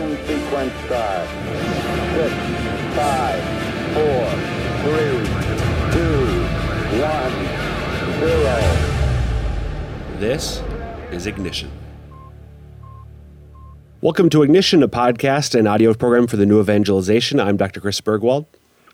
Ignition sequence start. Six, five, four, three, two, one, zero. This is Ignition. Welcome to Ignition, a podcast and audio program for the New Evangelization. I'm Dr. Chris Burgwald.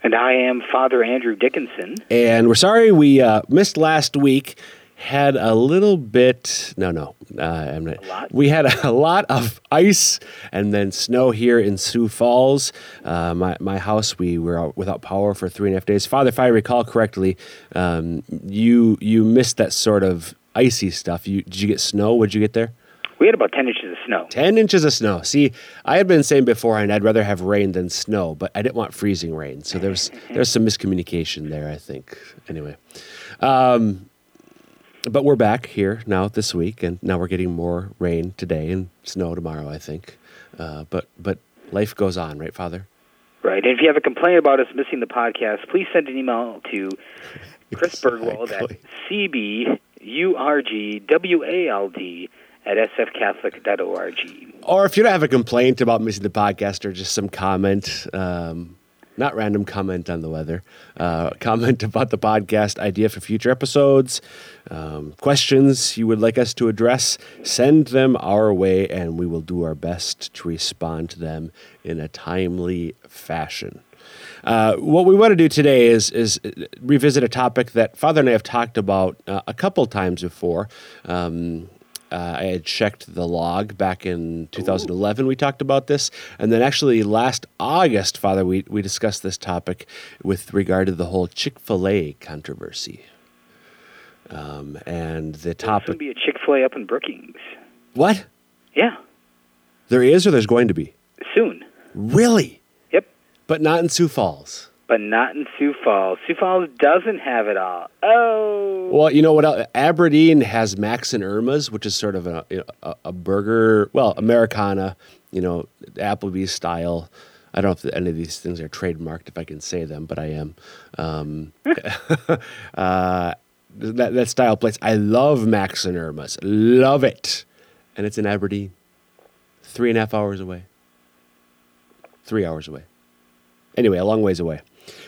And I am Father Andrew Dickinson. And we're sorry we uh, missed last week. Had a little bit, no, no, uh, I'm not. We had a lot of ice and then snow here in Sioux Falls. Uh, my, my house, we were out without power for three and a half days. Father, if I recall correctly, um, you you missed that sort of icy stuff. You, did you get snow? What'd you get there? We had about 10 inches of snow. 10 inches of snow. See, I had been saying beforehand I'd rather have rain than snow, but I didn't want freezing rain. So there's there's some miscommunication there, I think. Anyway. Um, but we're back here now this week, and now we're getting more rain today and snow tomorrow, I think. Uh, but but life goes on, right, Father? Right. And if you have a complaint about us missing the podcast, please send an email to Chris Burgwald at CBURGWALD at sfcatholic.org. Or if you don't have a complaint about missing the podcast or just some comment, um, not random comment on the weather, uh, comment about the podcast idea for future episodes, um, questions you would like us to address, send them our way and we will do our best to respond to them in a timely fashion. Uh, what we want to do today is is revisit a topic that Father and I have talked about uh, a couple times before. Um, uh, I had checked the log back in 2011. We talked about this, and then actually last August, Father, we we discussed this topic with regard to the whole Chick Fil A controversy. Um, and the topic. going to be a Chick fil A up in Brookings. What? Yeah, There is, or there's going to be? soon. Really? Yep. But not in Sioux Falls. But not in Sioux Falls. Sioux Falls doesn't have it all. Oh. Well, you know what? Aberdeen has Max and Erma's, which is sort of a, a, a burger, well, Americana, you know, Applebee's style. I don't know if any of these things are trademarked, if I can say them, but I am. Um, uh, that, that style place. I love Max and Erma's. Love it. And it's in Aberdeen. Three and a half hours away. Three hours away. Anyway, a long ways away.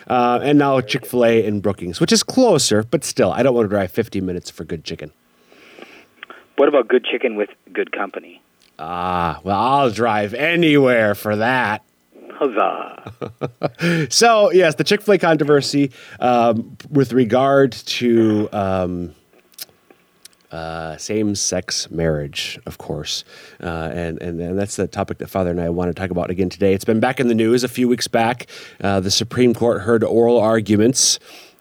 Uh, and now Chick fil A in Brookings, which is closer, but still, I don't want to drive 50 minutes for good chicken. What about good chicken with good company? Ah, well, I'll drive anywhere for that. Huzzah. So, yes, the Chick fil A controversy um, with regard to um, uh, same sex marriage, of course. Uh, and, and, and that's the topic that Father and I want to talk about again today. It's been back in the news a few weeks back. Uh, the Supreme Court heard oral arguments.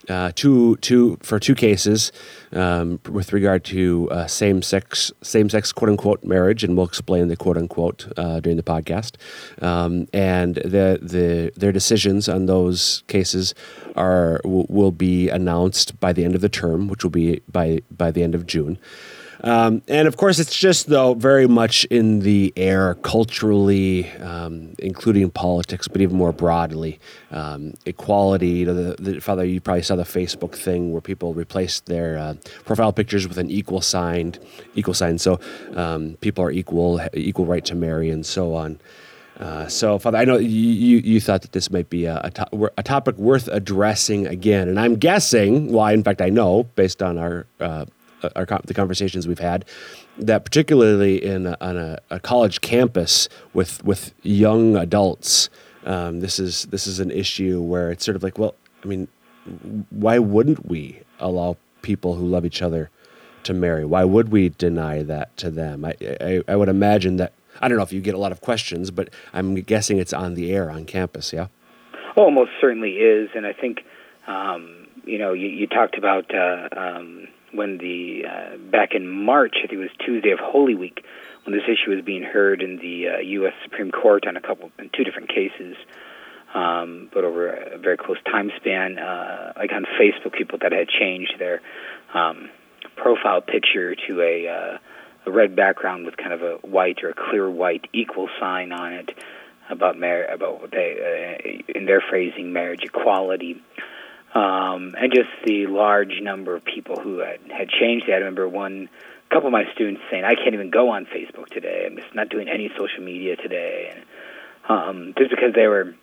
Uh, two, two for two cases um, with regard to uh, same sex, same sex quote unquote marriage, and we'll explain the quote unquote uh, during the podcast. Um, and the the their decisions on those cases are will, will be announced by the end of the term, which will be by by the end of June. Um, and of course, it's just though very much in the air culturally, um, including politics, but even more broadly, um, equality. You know, the, the, Father, you probably saw the Facebook thing where people replaced their uh, profile pictures with an equal sign, equal sign. So um, people are equal, equal right to marry, and so on. Uh, so, Father, I know you, you, you thought that this might be a, a, to- a topic worth addressing again, and I'm guessing. Well, in fact, I know based on our uh, our the conversations we've had that particularly in a, on a, a, college campus with with young adults, um, this is this is an issue where it's sort of like, well, I mean, why wouldn't we allow people who love each other to marry? Why would we deny that to them? I, I, I would imagine that I don't know if you get a lot of questions, but I'm guessing it's on the air on campus. Yeah. Oh, almost certainly is, and I think um, you know you, you talked about. Uh, um, when the uh, back in March, I think it was Tuesday of Holy Week, when this issue was being heard in the uh, U.S. Supreme Court on a couple, in two different cases, um, but over a very close time span. Uh, like on Facebook, people that had changed their um, profile picture to a, uh, a red background with kind of a white or a clear white equal sign on it about mar- about what they, uh, in their phrasing, marriage equality um, and just the large number of people who had, had changed. I remember one couple of my students saying, "I can't even go on Facebook today. I'm just not doing any social media today." And um, just because they were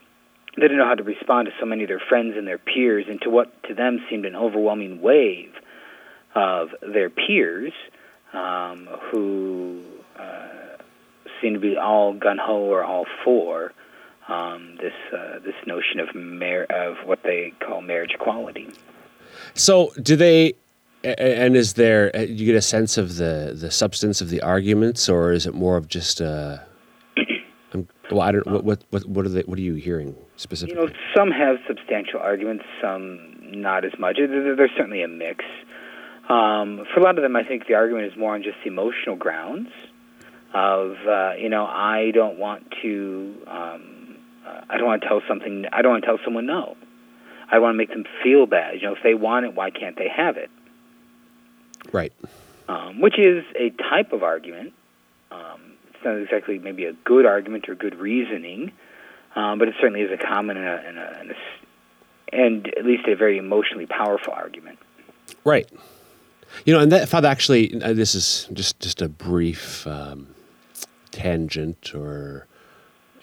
they didn't know how to respond to so many of their friends and their peers, and to what to them seemed an overwhelming wave of their peers um, who uh, seemed to be all gun ho or all for um, this uh, this notion of mar- of what they call marriage equality. So, do they? And is there? Do you get a sense of the the substance of the arguments, or is it more of just a? well, I don't. What what what, what are they? What are you hearing specifically? You know, some have substantial arguments, some not as much. There's certainly a mix. Um, for a lot of them, I think the argument is more on just emotional grounds. Of uh, you know, I don't want to. Um, uh, I don't want to tell something. I don't want to tell someone no. I want to make them feel bad. You know, if they want it, why can't they have it? Right. Um, which is a type of argument. Um, it's not exactly maybe a good argument or good reasoning, um, but it certainly is a common and, a, and, a, and, a, and at least a very emotionally powerful argument. Right. You know, and that Father actually, uh, this is just just a brief um, tangent or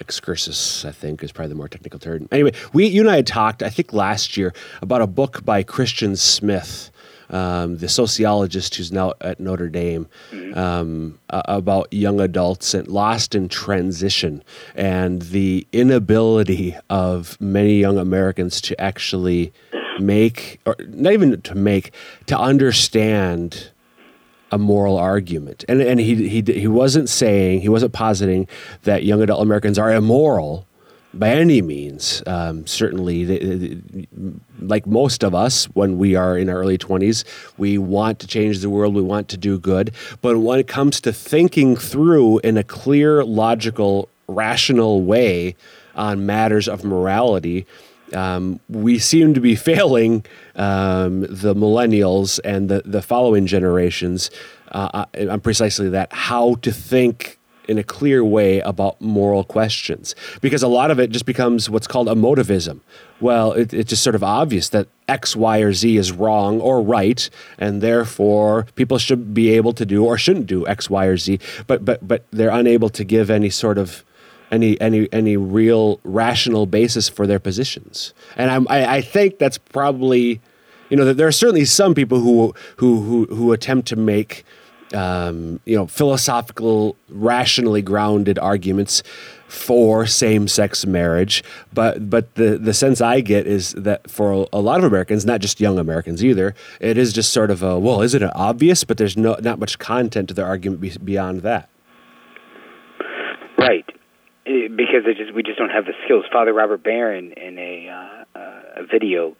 excursus, I think, is probably the more technical term. Anyway, we you and I had talked, I think, last year about a book by Christian Smith. Um, the sociologist who's now at Notre Dame, um, about young adults and lost in transition and the inability of many young Americans to actually make, or not even to make, to understand a moral argument. And and he he he wasn't saying he wasn't positing that young adult Americans are immoral by any means. Um, certainly, they, they, like most of us, when we are in our early twenties, we want to change the world. We want to do good. But when it comes to thinking through in a clear, logical, rational way on matters of morality. Um, we seem to be failing um, the millennials and the, the following generations uh, on precisely that how to think in a clear way about moral questions because a lot of it just becomes what's called emotivism. Well, it, it's just sort of obvious that X, Y, or Z is wrong or right, and therefore people should be able to do or shouldn't do X, Y, or Z. But but but they're unable to give any sort of any any any real rational basis for their positions. And I'm, I, I think that's probably, you know, there are certainly some people who who who, who attempt to make, um, you know, philosophical, rationally grounded arguments for same-sex marriage. But but the the sense I get is that for a lot of Americans, not just young Americans either, it is just sort of a well, isn't it obvious? But there's no not much content to their argument beyond that. Right because just, we just don't have the skills. Father Robert Barron in a, uh, uh, a video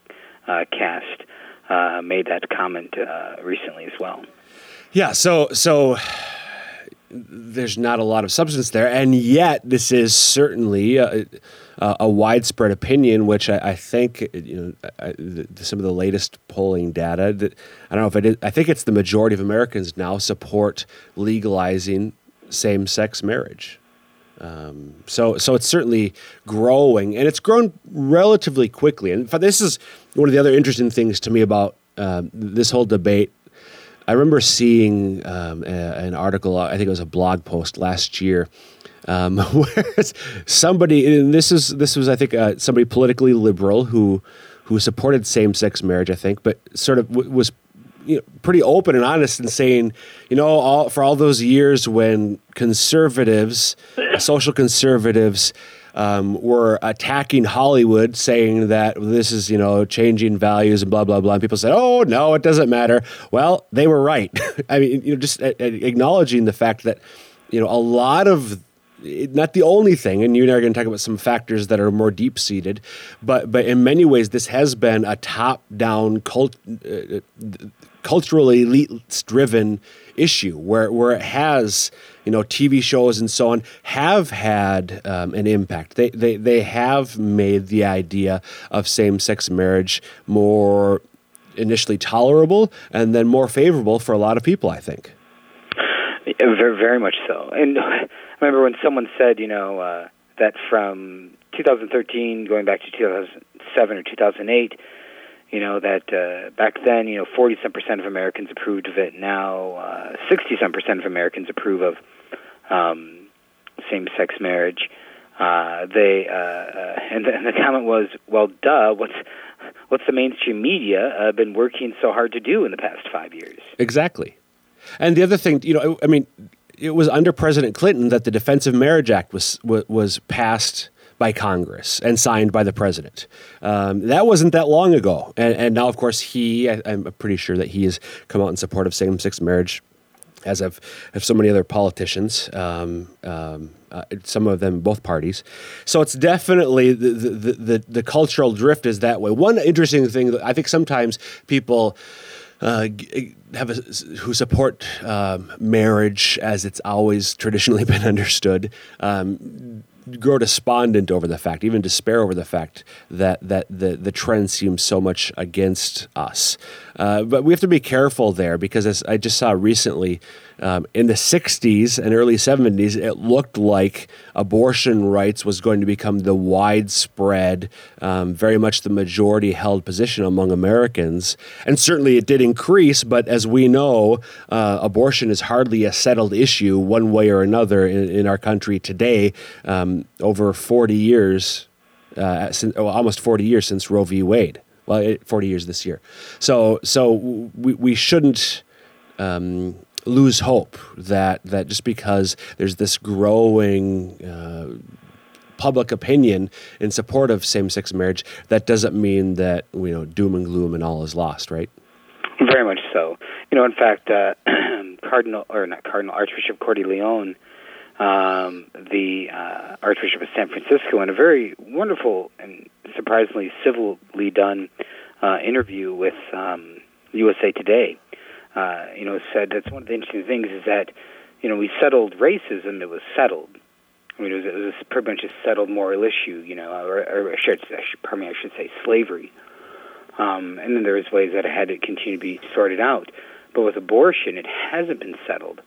uh, cast uh, made that comment uh, recently as well. Yeah, so so there's not a lot of substance there, and yet this is certainly a, a widespread opinion, which I, I think you know I, the, some of the latest polling data. That, I don't know if it is. I think it's the majority of Americans now support legalizing same-sex marriage. Um, so, so it's certainly growing, and it's grown relatively quickly. And this is one of the other interesting things to me about uh, this whole debate. I remember seeing um, a, an article, I think it was a blog post last year, um, where somebody, and this is this was I think uh, somebody politically liberal who who supported same sex marriage, I think, but sort of w- was you know, pretty open and honest in saying, you know, all, for all those years when conservatives, social conservatives, um, were attacking Hollywood, saying that this is, you know, changing values and blah blah blah. And people said, "Oh no, it doesn't matter." Well, they were right. I mean, you know, just acknowledging the fact that, you know, a lot of not the only thing, and you and I are going to talk about some factors that are more deep seated, but but in many ways, this has been a top down cult. Uh, culturally elite driven issue where, where it has you know TV shows and so on have had um, an impact. They, they they have made the idea of same sex marriage more initially tolerable and then more favorable for a lot of people. I think. Very very much so. And I remember when someone said you know uh, that from 2013 going back to 2007 or 2008 you know that uh, back then, you know, forty some percent of Americans approved of it. Now, uh, some percent of Americans approve of um, same-sex marriage. uh, they uh, uh, and, the, and the comment was, "Well, duh. What's what's the mainstream media uh, been working so hard to do in the past five years?" Exactly. And the other thing, you know, I mean, it was under President Clinton that the Defense of Marriage Act was was, was passed by Congress and signed by the president. Um, that wasn't that long ago. And, and now, of course, he, I, am pretty sure that he has come out in support of same sex marriage, as have, have so many other politicians. Um, um, uh, some of them both parties. So it's definitely the, the, the, the, cultural drift is that way. One interesting thing that I think sometimes people uh, have a, who support um, marriage as it's always traditionally been understood um, grow despondent over the fact, even despair over the fact that that the the trend seems so much against us. Uh, but we have to be careful there because as I just saw recently, um, in the 60s and early 70s, it looked like abortion rights was going to become the widespread, um, very much the majority held position among Americans. And certainly it did increase, but as we know, uh, abortion is hardly a settled issue one way or another in, in our country today, um, over 40 years, uh, since, well, almost 40 years since Roe v. Wade. Well, 40 years this year. So, so we, we shouldn't. Um, lose hope that that just because there's this growing uh, public opinion in support of same-sex marriage, that doesn't mean that you know doom and gloom and all is lost, right? Very much so. You know, in fact, uh, Cardinal or not Cardinal Archbishop Cordileone, um, the uh, Archbishop of San Francisco, in a very wonderful and surprisingly civilly done uh, interview with um, USA Today uh, you know, said that's one of the interesting things is that, you know, we settled racism. It was settled. I mean, it was, it was pretty much a settled moral issue, you know, or, or I should, pardon me, I should say slavery. Um, and then there was ways that it had to continue to be sorted out. But with abortion, it hasn't been settled.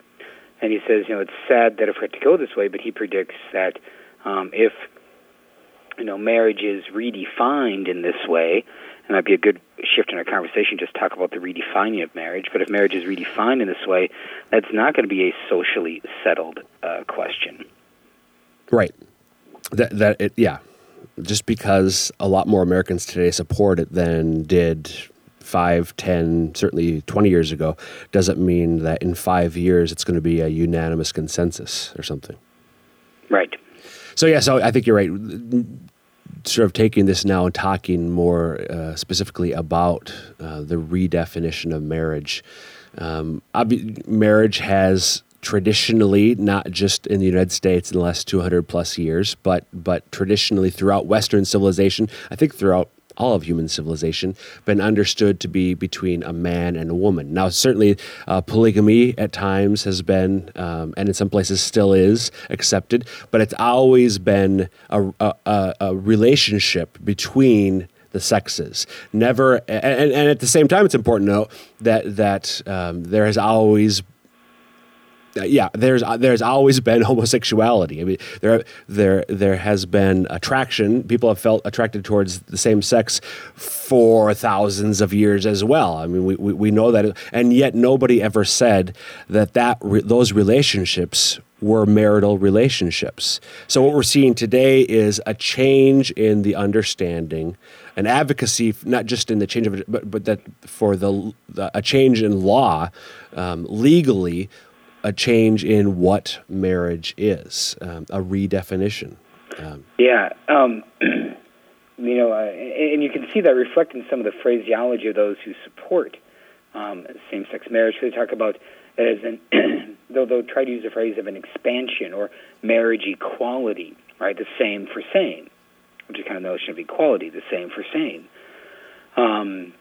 And he says, you know, it's sad that it had to go this way, but he predicts that um, if, you know, marriage is redefined in this way, it might be a good shift in our conversation just talk about the redefining of marriage. But if marriage is redefined in this way, that's not going to be a socially settled uh, question. Right. That that it, yeah. Just because a lot more Americans today support it than did five, ten, certainly twenty years ago, doesn't mean that in five years it's going to be a unanimous consensus or something. Right. So yeah, so I think you're right sort of taking this now and talking more uh, specifically about uh, the redefinition of marriage. Um, marriage has traditionally, not just in the United States in the last 200 plus years, but but traditionally throughout Western civilization, I think throughout all of human civilization, been understood to be between a man and a woman. Now, certainly, uh, polygamy at times has been, um, and in some places still is, accepted, but it's always been a, a, a relationship between the sexes. Never, and, and, at the same time, it's important to note that that um, there has always yeah, there's uh, there's always been homosexuality. I mean, there there there has been attraction. People have felt attracted towards the same sex for thousands of years as well. I mean, we, we, we know that, and yet nobody ever said that that re, those relationships were marital relationships. So what we're seeing today is a change in the understanding, an advocacy, not just in the change of but but that for the, the a change in law, um, legally a change in what marriage is, um, a redefinition. Um, yeah. Um, you know, uh, and you can see that reflected in some of the phraseology of those who support um, same-sex marriage. They talk about as an, though they'll try to use the phrase of an expansion or marriage equality, right? The same for same, which is kind of the notion of equality, the same for same. Um,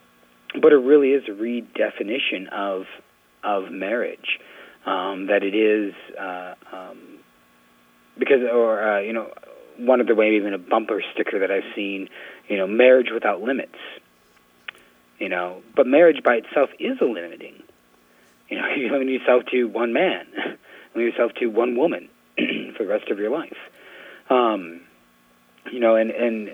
but it really is a redefinition of of marriage um, that it is uh, um, because, or uh, you know, one other way, even a bumper sticker that I've seen, you know, marriage without limits. You know, but marriage by itself is a limiting. You know, you limit yourself to one man, limit yourself to one woman for the rest of your life. Um, you know, and and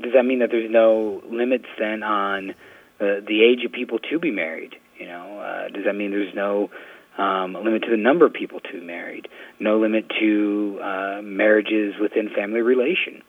does that mean that there's no limits then on the the age of people to be married? You know, uh, does that mean there's no um, a limit to the number of people to be married, no limit to uh, marriages within family relation.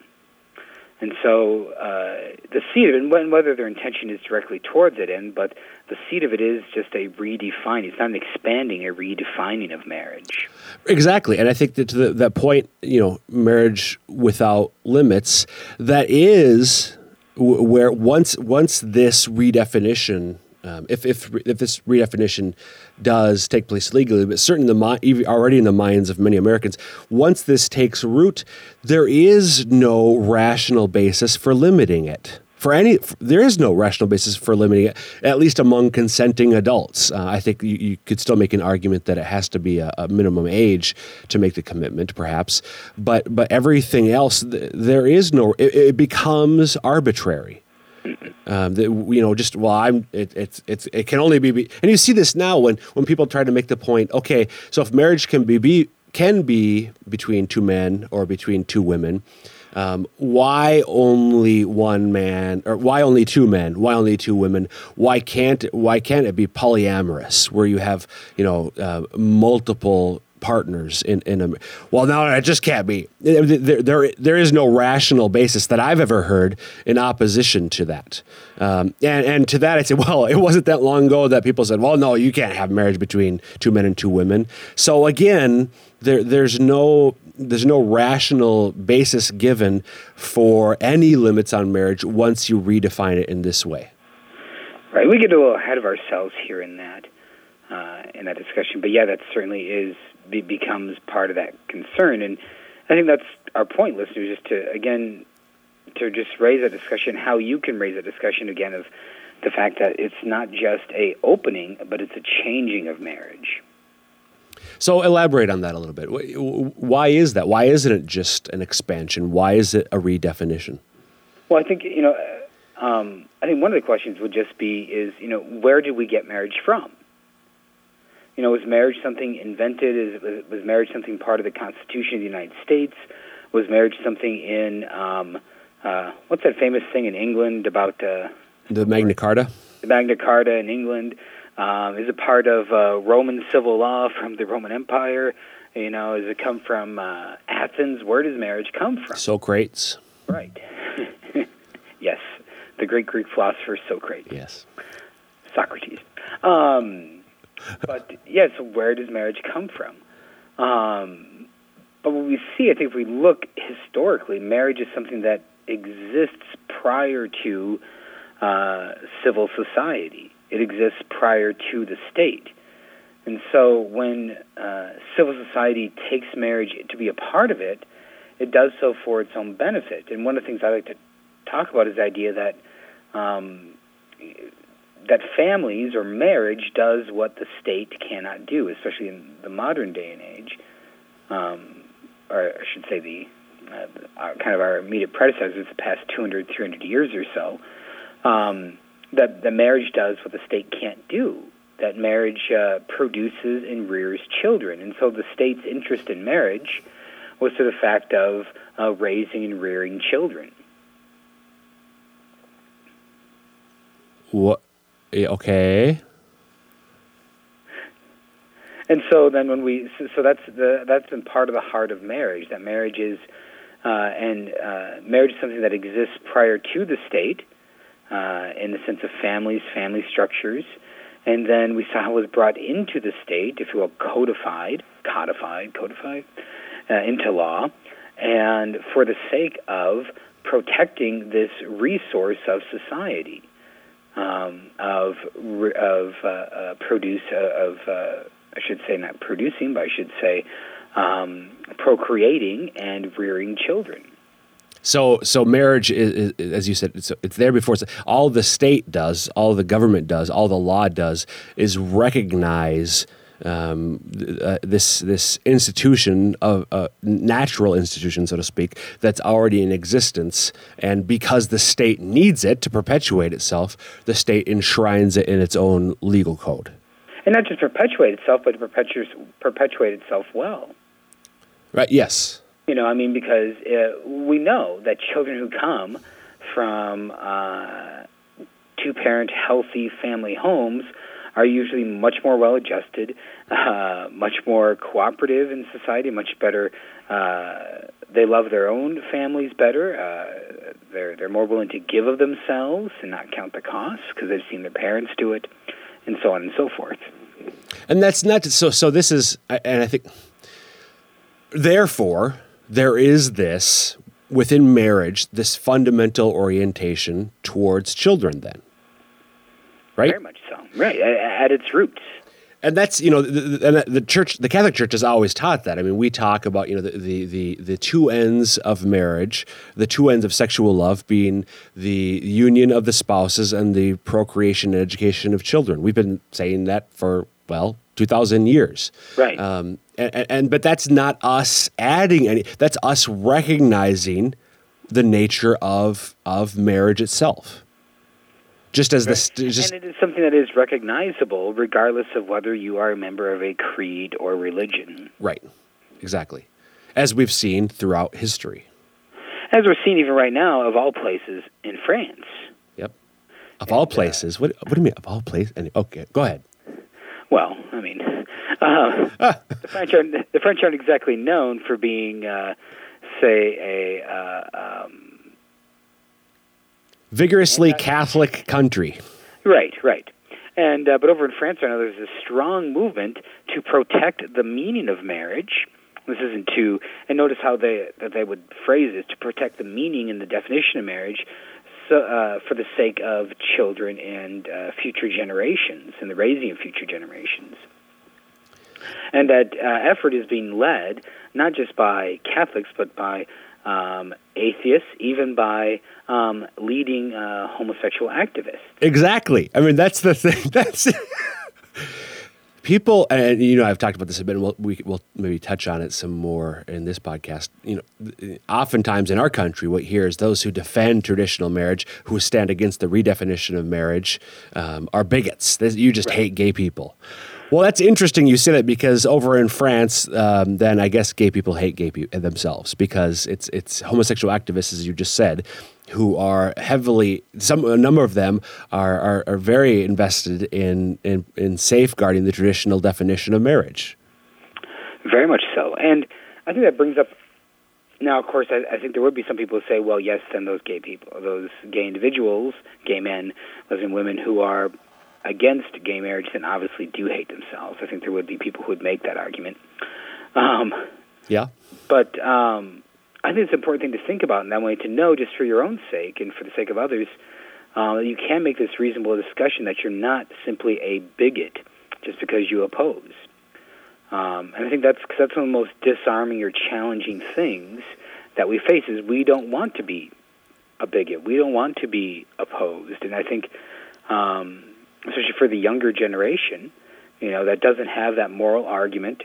And so uh, the seed of it, and whether their intention is directly towards it, and but the seed of it is just a redefining. It's not an expanding, a redefining of marriage. Exactly, and I think that to the, that point, you know, marriage without limits, that is where once once this redefinition um, if, if, if this redefinition does take place legally, but certainly the already in the minds of many Americans, once this takes root, there is no rational basis for limiting it. For any, there is no rational basis for limiting it, at least among consenting adults. Uh, I think you, you, could still make an argument that it has to be a, a minimum age to make the commitment, perhaps. But but everything else, there is no. it, it becomes arbitrary. Um, that, you know, just well, I'm it, it's it's it can only be, and you see this now when when people try to make the point. Okay, so if marriage can be, be can be between two men or between two women, um, why only one man or why only two men? Why only two women? Why can't why can't it be polyamorous where you have you know uh, multiple partners in in a well no it just can't be there, there there is no rational basis that I've ever heard in opposition to that. Um, and and to that I say well it wasn't that long ago that people said well no you can't have marriage between two men and two women. So again there there's no there's no rational basis given for any limits on marriage once you redefine it in this way. Right we get a little ahead of ourselves here in that uh, in that discussion but yeah that certainly is be, becomes part of that concern. And I think that's our point, listeners, is to again to just raise a discussion how you can raise a discussion again of the fact that it's not just a opening, but it's a changing of marriage. So elaborate on that a little bit. Why is that? Why isn't it just an expansion? Why is it a redefinition? Well, I think you know. Um, I think one of the questions would just be is you know where did we get marriage from? You know, was marriage something invented? Is was marriage something part of the Constitution of the United States? Was marriage something in um, uh, what's that famous thing in England about uh, the Magna Carta? The Magna Carta in England um, is it part of uh, Roman civil law from the Roman Empire? You know, does it come from uh, Athens? Where does marriage come from? Socrates. Right. yes, the great Greek philosopher Socrates. Yes. Socrates. Um, but yeah, so where does marriage come from? Um, but what we see, I think, if we look historically, marriage is something that exists prior to uh, civil society. It exists prior to the state. And so when uh, civil society takes marriage to be a part of it, it does so for its own benefit. And one of the things I like to talk about is the idea that um, that families or marriage does what the state cannot do, especially in the modern day and age, um, or I should say the uh, our, kind of our immediate predecessors the past 200, 300 years or so, um, that the marriage does what the state can't do. That marriage uh, produces and rears children, and so the state's interest in marriage was to the fact of uh, raising and rearing children. What Okay. And so then when we so, so that's the that's been part of the heart of marriage that marriage is uh, and uh, marriage is something that exists prior to the state uh, in the sense of families, family structures, and then we saw how it was brought into the state, if you will, codified, codified, codified uh, into law, and for the sake of protecting this resource of society um, of of uh, uh, produce uh, of uh, I should say not producing, but I should say um, procreating and rearing children. So, so marriage is, is, as you said, it's, it's there before. all the state does, all the government does, all the law does is recognize um, uh, this this institution of uh, natural institution, so to speak, that's already in existence, and because the state needs it to perpetuate itself, the state enshrines it in its own legal code. And not just perpetuate itself, but perpetuate, perpetuate itself well. Right. Yes. You know, I mean, because uh, we know that children who come from uh, two-parent healthy family homes are usually much more well adjusted, uh, much more cooperative in society, much better. Uh, they love their own families better. Uh, they're they're more willing to give of themselves and not count the costs because they've seen their parents do it, and so on and so forth. And that's not so. So this is, and I think, therefore, there is this within marriage, this fundamental orientation towards children. Then, right? Very much so. Right at, its roots. And that's you know the, the, the, church the catholic church has always taught that. I mean we talk about you know the, the, the the two ends of marriage the two ends of sexual love being the union of the spouses and the procreation and education of children. We've been saying that for well 2000 years. Right. Um, and, and but that's not us adding any that's us recognizing the nature of of marriage itself just as this just and it is something that is recognizable regardless of whether you are a member of a creed or religion. Right. Exactly. As we've seen throughout history. As we're seeing even right now of all places in france. Yep. Of and, all uh, places. Uh, what, what do you mean of all places okay go ahead. Well i mean uh, the french aren't the french aren't exactly known for being uh, say a uh, um, vigorously Catholic country. Right, right. And uh, but over in France, I know there's a strong movement to protect the meaning of marriage. This isn't to, and notice how they that they would phrase it to protect the meaning and the definition of marriage, so, uh, for the sake of children and uh, future generations and the raising of future generations. And that uh, effort is being led not just by Catholics but by um, atheists, even by um, leading uh, homosexual activists. Exactly. I mean, that's the thing. That's people, and you know, I've talked about this a bit, and we'll, we, will maybe touch on it some more in this podcast. You know, oftentimes in our country, what you hear is those who defend traditional marriage, who stand against the redefinition of marriage, um, are bigots. You just right. hate gay people. Well, that's interesting you say that because over in France, um, then I guess gay people hate gay people themselves because it's it's homosexual activists, as you just said, who are heavily some a number of them are are, are very invested in, in in safeguarding the traditional definition of marriage. Very much so, and I think that brings up. Now, of course, I, I think there would be some people who say, "Well, yes, then those gay people, those gay individuals, gay men, lesbian women who are against gay marriage then obviously do hate themselves. I think there would be people who would make that argument. Um, yeah. But um, I think it's an important thing to think about in that way to know, just for your own sake and for the sake of others, uh, you can make this reasonable discussion that you're not simply a bigot just because you oppose. Um, and I think that's cause that's one of the most disarming or challenging things that we face is we don't want to be a bigot. We don't want to be opposed. And I think um, especially for the younger generation, you know, that doesn't have that moral argument,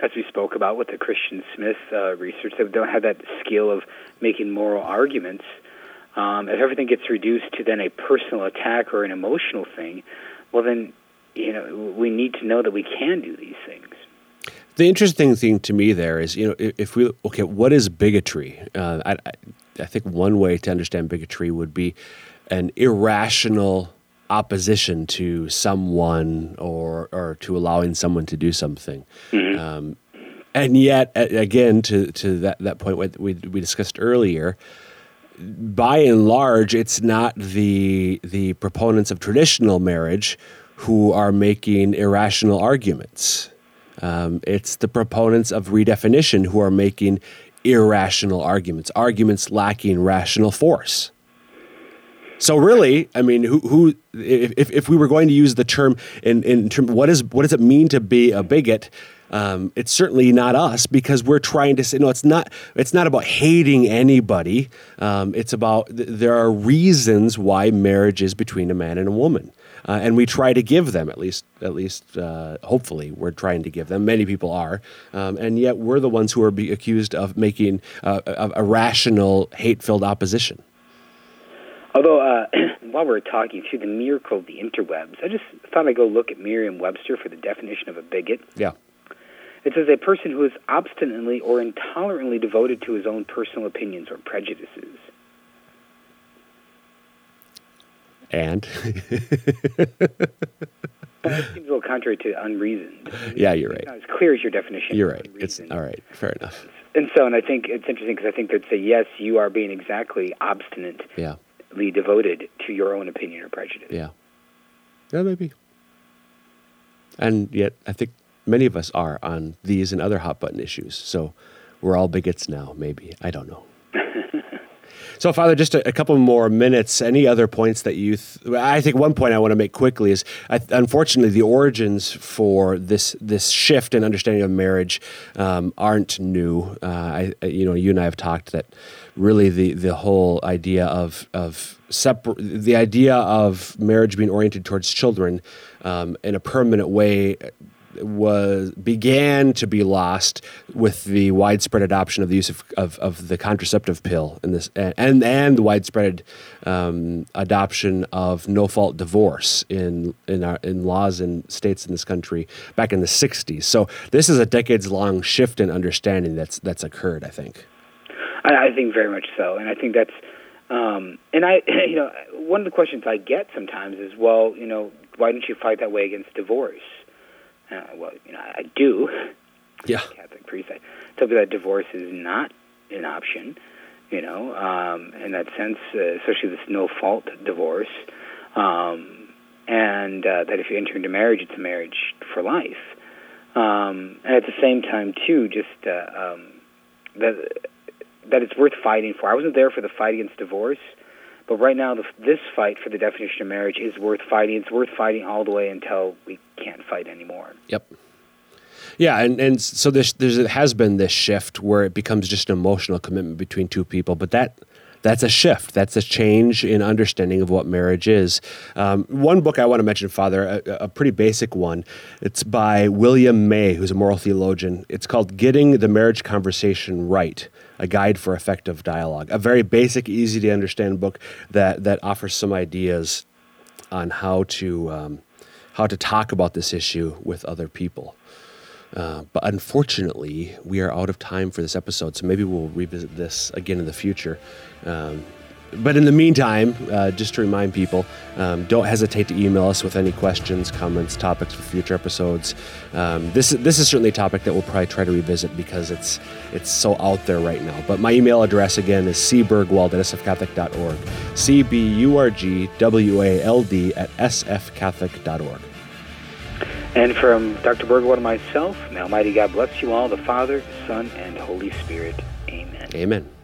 as we spoke about with the Christian Smith uh, research, that don't have that skill of making moral arguments. Um, if everything gets reduced to then a personal attack or an emotional thing, well, then, you know, we need to know that we can do these things. The interesting thing to me there is, you know, if we okay, what is bigotry? Uh, I, I think one way to understand bigotry would be an irrational opposition to someone or or to allowing someone to do something. Mm-hmm. Um, and yet, again, to to that that point what we we discussed earlier, by and large, it's not the the proponents of traditional marriage who are making irrational arguments. Um, it's the proponents of redefinition who are making irrational arguments, arguments lacking rational force. So really, I mean, who, who if, if we were going to use the term in, in term, what is what does it mean to be a bigot? Um, it's certainly not us because we're trying to say no. It's not. It's not about hating anybody. Um, it's about th- there are reasons why marriage is between a man and a woman, uh, and we try to give them at least. At least, uh, hopefully, we're trying to give them. Many people are, um, and yet we're the ones who are accused of making uh, a, a rational, hate-filled opposition. Although, uh, while we're talking through the miracle of the interwebs, I just thought I'd go look at Merriam-Webster for the definition of a bigot. Yeah. It says a person who is obstinately or intolerantly devoted to his own personal opinions or prejudices. And Well, that seems a little contrary to unreasoned. yeah, you're It's right. not as clear as your definition. You're right. It's all right. Fair enough. And so, and I think it's interesting because I think they'd say, yes, you are being exactly obstinate. Yeah. Devoted to your own opinion or prejudice. Yeah. Yeah, maybe. And yet, I think many of us are on these and other hot button issues. So we're all bigots now, maybe. I don't know. So, Father, just a, a couple more minutes. Any other points that you? Th- I think one point I want to make quickly is, I, unfortunately, the origins for this this shift in understanding of marriage um, aren't new. Uh, I, you know, you and I have talked that really the the whole idea of of separ- the idea of marriage being oriented towards children um, in a permanent way was began to be lost with the widespread adoption of the use of, of, of the contraceptive pill in this and and the widespread um, adoption of no fault divorce in in our in laws and states in this country back in the 60s. So this is a decades long shift in understanding that's that's occurred, I think. I, I think very much so, and I think that's, um, and I, you know, one of the questions I get sometimes is, well, you know, why don't you fight that way against divorce? Uh, well, you know, I do. Yeah. Catholic priest, I tell people that divorce is not an option. You know, um, in that sense, uh, especially this no-fault divorce, um, and uh, that if you enter into marriage, it's a marriage for life. Um, and at the same time, too, just uh, um, that that it's worth fighting for. I wasn't there for the fight against divorce, but right now, the, this fight for the definition of marriage is worth fighting. It's worth fighting all the way until we can't fight anymore. Yep. Yeah, and, and so there's it has been this shift where it becomes just an emotional commitment between two people, but that that's a shift. That's a change in understanding of what marriage is. Um, one book I want to mention, Father, a, a pretty basic one. It's by William May, who's a moral theologian. It's called "Getting the Marriage Conversation Right: A Guide for Effective Dialogue." A very basic, easy to understand book that that offers some ideas on how to um, how to talk about this issue with other people. Uh, but unfortunately, we are out of time for this episode, so maybe we'll revisit this again in the future. Um, but in the meantime, uh, just to remind people, um, don't hesitate to email us with any questions, comments, topics for future episodes. Um, this this is certainly a topic that we'll probably try to revisit because it's it's so out there right now. But my email address again is cburgwald at sfcatholic.org, c b u r g w a l d at sfcatholic.org. And from Dr. Burgwald and myself, may Almighty God bless you all, the Father, Son, and Holy Spirit. Amen. Amen.